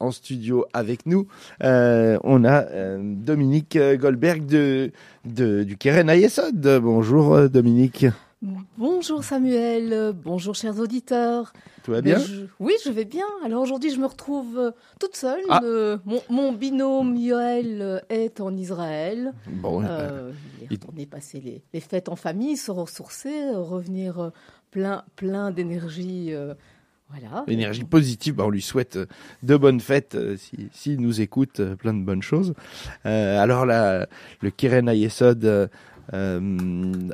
en studio avec nous. Euh, on a euh, Dominique Goldberg de, de du Keren Ayesod. Bonjour euh, Dominique. Bonjour Samuel, bonjour chers auditeurs. Tout va bien Oui, je vais bien. Alors aujourd'hui, je me retrouve toute seule. Ah. mon, mon, binôme Yoel est en Israël. Bon, on est passé les, les, fêtes en famille, se ressourcer, revenir plein, plein d'énergie. Voilà. Énergie positive, bah, on lui souhaite de bonnes fêtes s'il si, nous écoute, plein de bonnes choses. Euh, alors là, le Keren Ayesod euh, une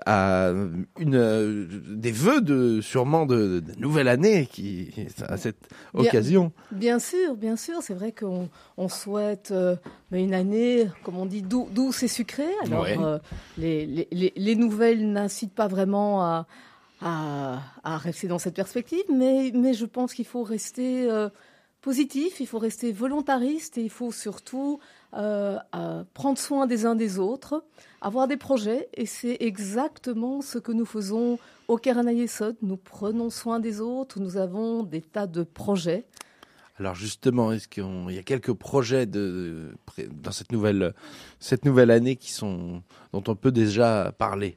euh, des vœux de sûrement de, nouvelle année qui à cette occasion. Bien, sûr, bien sûr, c'est vrai qu'on on souhaite euh, une année, comme on dit, douce et sucrée. Alors les, les, les, nouvelles n'incitent pas vraiment à, à, rester dans cette perspective, mais mais je pense qu'il faut rester positif, il faut rester volontariste et il faut surtout euh, prendre soin des uns des autres, avoir des projets. Et c'est exactement ce que nous faisons au Keranayesod. Nous prenons soin des autres, nous avons des tas de projets. Alors justement, est-ce qu'il y a quelques projets de, dans cette nouvelle, cette nouvelle année qui sont, dont on peut déjà parler?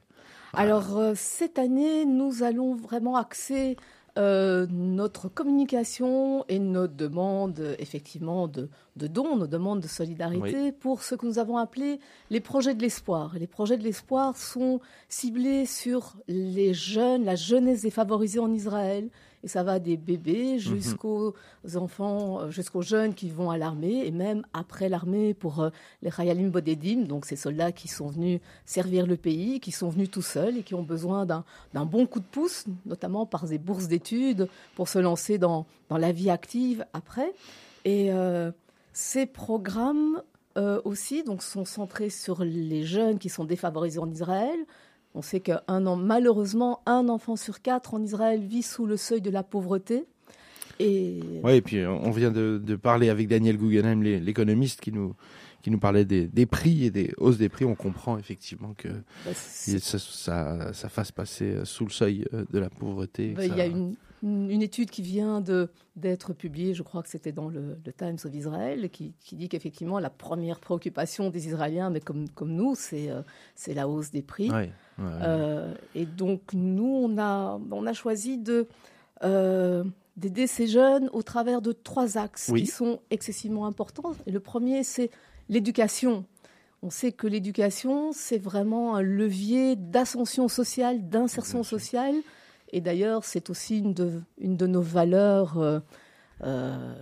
Alors euh, cette année, nous allons vraiment axer euh, notre communication et nos demandes, effectivement, de, dons, nos demandes de solidarité pour ce que nous avons appelé les projets de l'espoir. Les projets de l'espoir sont ciblés sur les jeunes, la jeunesse défavorisée en Israël, et ça va des bébés mhm. jusqu'aux enfants, euh, jusqu'aux jeunes qui vont à l'armée et même après l'armée pour euh, les Khayalim Bodedim, donc ces soldats qui sont venus servir le pays, qui sont venus tout seuls et qui ont besoin d'un bon coup de pouce, notamment par des bourses d'études pour se lancer dans, dans la vie active après. Et euh, ces programmes aussi donc, sont centrés sur les jeunes qui sont défavorisés en Israël, on sait qu'un an, malheureusement, un enfant sur quatre en Israël vit sous le seuil de la pauvreté. Et... Oui, et puis on vient de, parler avec Daniel Guggenheim, l'économiste, qui nous, qui nous parlait des, prix et des hausses des prix. On comprend effectivement que bah, ça, ça, fasse passer sous le seuil euh, de la pauvreté. Bah, y a une, une étude qui vient d'être publiée, je crois que c'était dans le, Times of Israel, qui, dit qu'effectivement la première préoccupation des Israéliens, mais comme, comme nous, c'est euh, la hausse des prix. Euh, et donc nous, on a, on a choisi de euh, d'aider ces jeunes au travers de trois axes qui sont excessivement importants. Et le premier, c'est l'éducation. On sait que l'éducation, c'est vraiment un levier d'ascension sociale, d'insertion sociale et d'ailleurs, c'est aussi une de, une de nos valeurs euh, euh,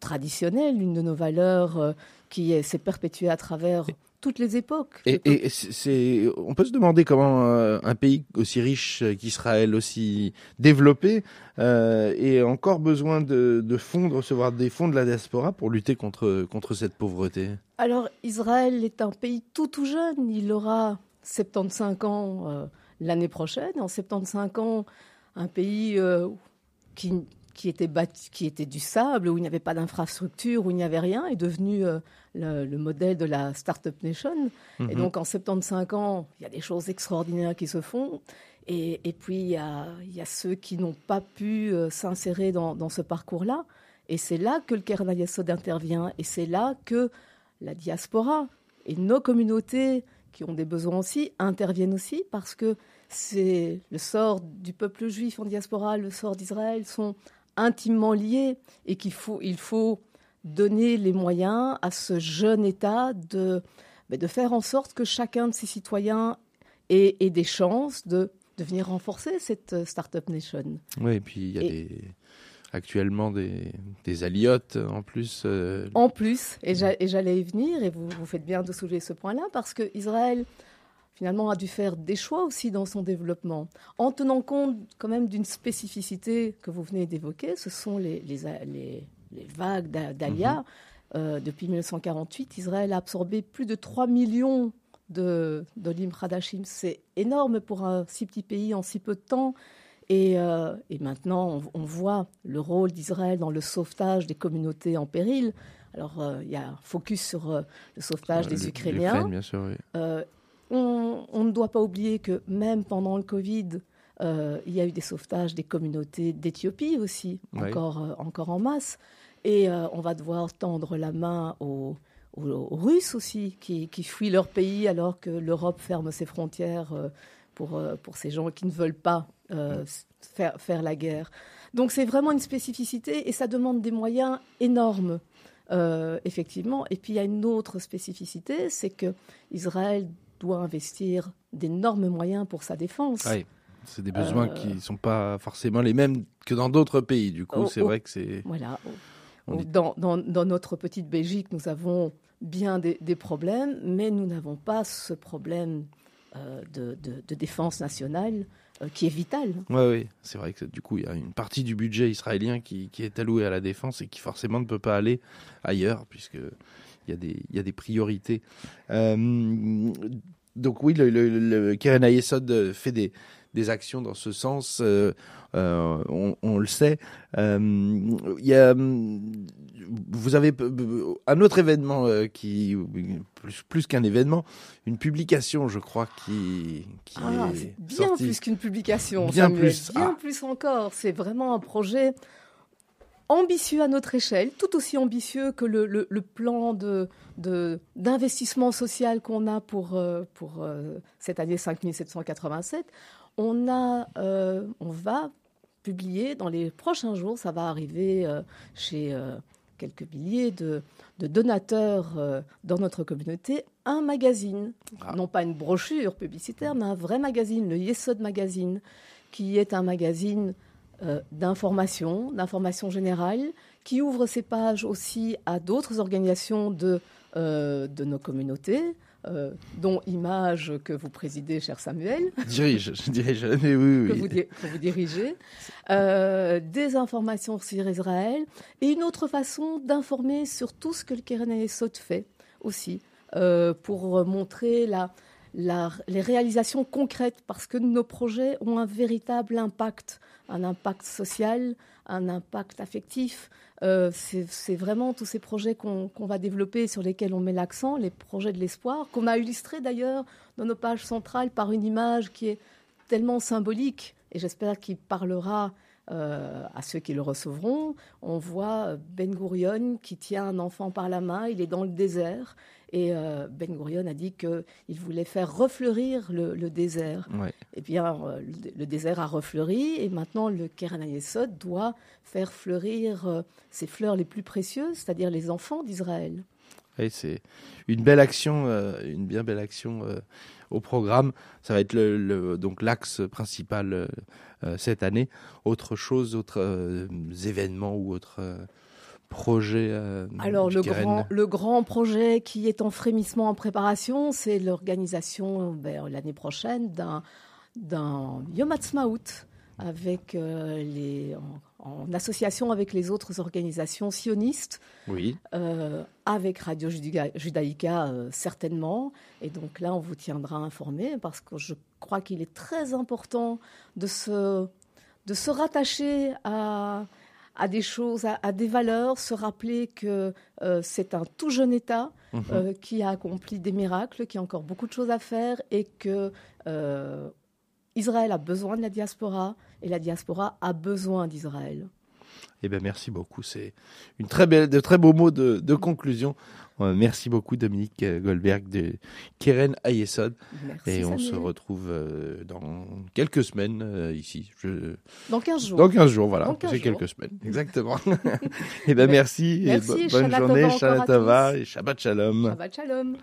traditionnelles, une de nos valeurs euh, qui s'est perpétuée à travers toutes les époques. Et, c'est, on peut se demander comment un pays aussi riche qu'Israël, aussi développé, euh, ait encore besoin de, de, fonds, de recevoir des fonds de la diaspora pour lutter contre, contre cette pauvreté. Alors, Israël est un pays tout tout jeune. Il aura 75 ans l'année prochaine. En 75 ans, un pays euh, qui, qui, était qui était du sable, où il n'y avait pas d'infrastructure, où il n'y avait rien, est devenu euh, le, modèle de la Startup Nation. Et mhm. donc en 75 ans, il y a des choses extraordinaires qui se font. Et, et puis il y, a, il y, a, ceux qui n'ont pas pu euh, s'insérer dans, dans, ce parcours-là. Et c'est là que le Keren Yasod intervient. Et c'est là que la diaspora et nos communautés qui ont des besoins aussi interviennent aussi parce que c'est le sort du peuple juif en diaspora, le sort d'Israël sont intimement liés et qu'il faut, il faut donner les moyens à ce jeune État de, ben, de faire en sorte que chacun de ses citoyens ait, des chances de, de venir renforcer cette euh, Startup Nation. Oui, et puis il y a des actuellement des, des alliotes en plus. Euh, en plus, et j'allais y venir, et vous, vous faites bien de soulever ce point-là, parce que Israël finalement a dû faire des choix aussi dans son développement, en tenant compte quand même d'une spécificité que vous venez d'évoquer, ce sont les, les, les, vagues d'Alia. Mhm. Euh, depuis 1948, Israël a absorbé plus de 3 millions de d'Olim Hadashim. C'est énorme pour un si petit pays en si peu de temps. Et, euh, et maintenant, on, voit le rôle d'Israël dans le sauvetage des communautés en péril. Alors, euh, il y a un focus sur le sauvetage des Ukrainiens. Bien sûr, oui. on, ne doit pas oublier que même pendant le Covid, il y a eu des sauvetages des communautés d'Éthiopie aussi, encore, encore en masse. Et on va devoir tendre la main aux, Russes aussi, qui, qui, fuient leur pays alors que l'Europe ferme ses frontières pour, pour ces gens qui ne veulent pas faire, faire la guerre. Donc c'est vraiment une spécificité et ça demande des moyens énormes. Euh, effectivement. Et puis il y a une autre spécificité, c'est que Israël doit investir d'énormes moyens pour sa défense. Oui, c'est des besoins qui ne euh, sont pas forcément les mêmes que dans d'autres pays. Du coup, c'est vrai que c'est. Voilà. Dans, dans, dans, notre petite Belgique, nous avons bien des, problèmes, mais nous n'avons pas ce problème euh, de, défense nationale euh, qui est vital. Oui, oui, c'est vrai que du coup, il y a une partie du budget israélien qui, est allouée à la défense et qui forcément ne peut pas aller ailleurs, puisque il y a des, il y a des priorités. Euh, donc oui, le, le, le Keren Ayesod fait des, des actions dans ce sens, euh, euh, on, on, le sait. Euh, il y a, vous avez un autre événement qui, plus, plus qu'un événement, une publication, je crois, qui, qui ah, est bien sortie. plus qu'une publication, bien Samuel, plus, bien ah. plus encore. C'est vraiment un projet ambitieux à notre échelle, tout aussi ambitieux que le, le, le plan de, d'investissement social qu'on a pour, pour cette année 5787 on, a, euh, on va publier dans les prochains jours, ça va arriver euh, chez euh, quelques milliers de, donateurs dans notre communauté, un magazine, ah. non pas une brochure publicitaire, mais un vrai magazine, le Yesod Magazine, qui est un magazine d'information, d'information générale, qui ouvre ses pages aussi à d'autres organisations de, de nos communautés, euh, dont Image que vous présidez, cher Samuel. Dirige, je dirige, mais oui, oui. Que, vous, que vous dirigez. Euh, des informations sur Israël et une autre façon d'informer sur tout ce que le Keren Sot fait aussi, euh, pour montrer la, les réalisations concrètes, parce que nos projets ont un véritable impact, un impact social, un impact affectif. Euh, c'est vraiment tous ces projets qu'on va développer, sur lesquels on met l'accent, les projets de l'espoir, qu'on a illustrés d'ailleurs dans nos pages centrales par une image qui est tellement symbolique, et j'espère qu'il parlera euh, à ceux qui le recevront. On voit Ben Gurion qui tient un enfant par la main, il est dans le désert, et euh, Ben Gurion a dit qu'il voulait faire refleurir le, désert. Ouais. Et eh bien, euh, le, désert a refleuri et maintenant le Keren Ayesod doit faire fleurir euh, ses fleurs les plus précieuses, c'est-à-dire les enfants d'Israël. Oui, c'est une belle action, une bien belle action au programme. Ça va être le, donc l'axe principal cette année. Autre chose, autres événements ou autres projet euh, Alors le grand, le grand projet qui est en frémissement en préparation, c'est l'organisation ben, l'année prochaine d'un d'un Yom Ha'atzmaut avec euh, les en, association avec les autres organisations sionistes, oui, euh, avec Radio Judaïka certainement. Et donc là, on vous tiendra informé parce que je crois qu'il est très important de se de se rattacher à à des choses, à, des valeurs, se rappeler que euh, c'est un tout jeune État mhm. euh, qui a accompli des miracles, qui a encore beaucoup de choses à faire et que euh, Israël a besoin de la diaspora et la diaspora a besoin d'Israël. Eh bien, merci beaucoup. C'est une très belle, de très beaux mots de, de conclusion. Euh, merci beaucoup, Dominique Goldberg de Keren Ayesod. Et on se retrouve euh, dans quelques semaines euh, ici. Je... Dans 15 jours. Dans 15 jours, voilà. C'est quelques semaines, exactement. Eh bien, merci. merci. Et bonne journée, Shabbat et Shabbat Shalom. Shabbat Shalom.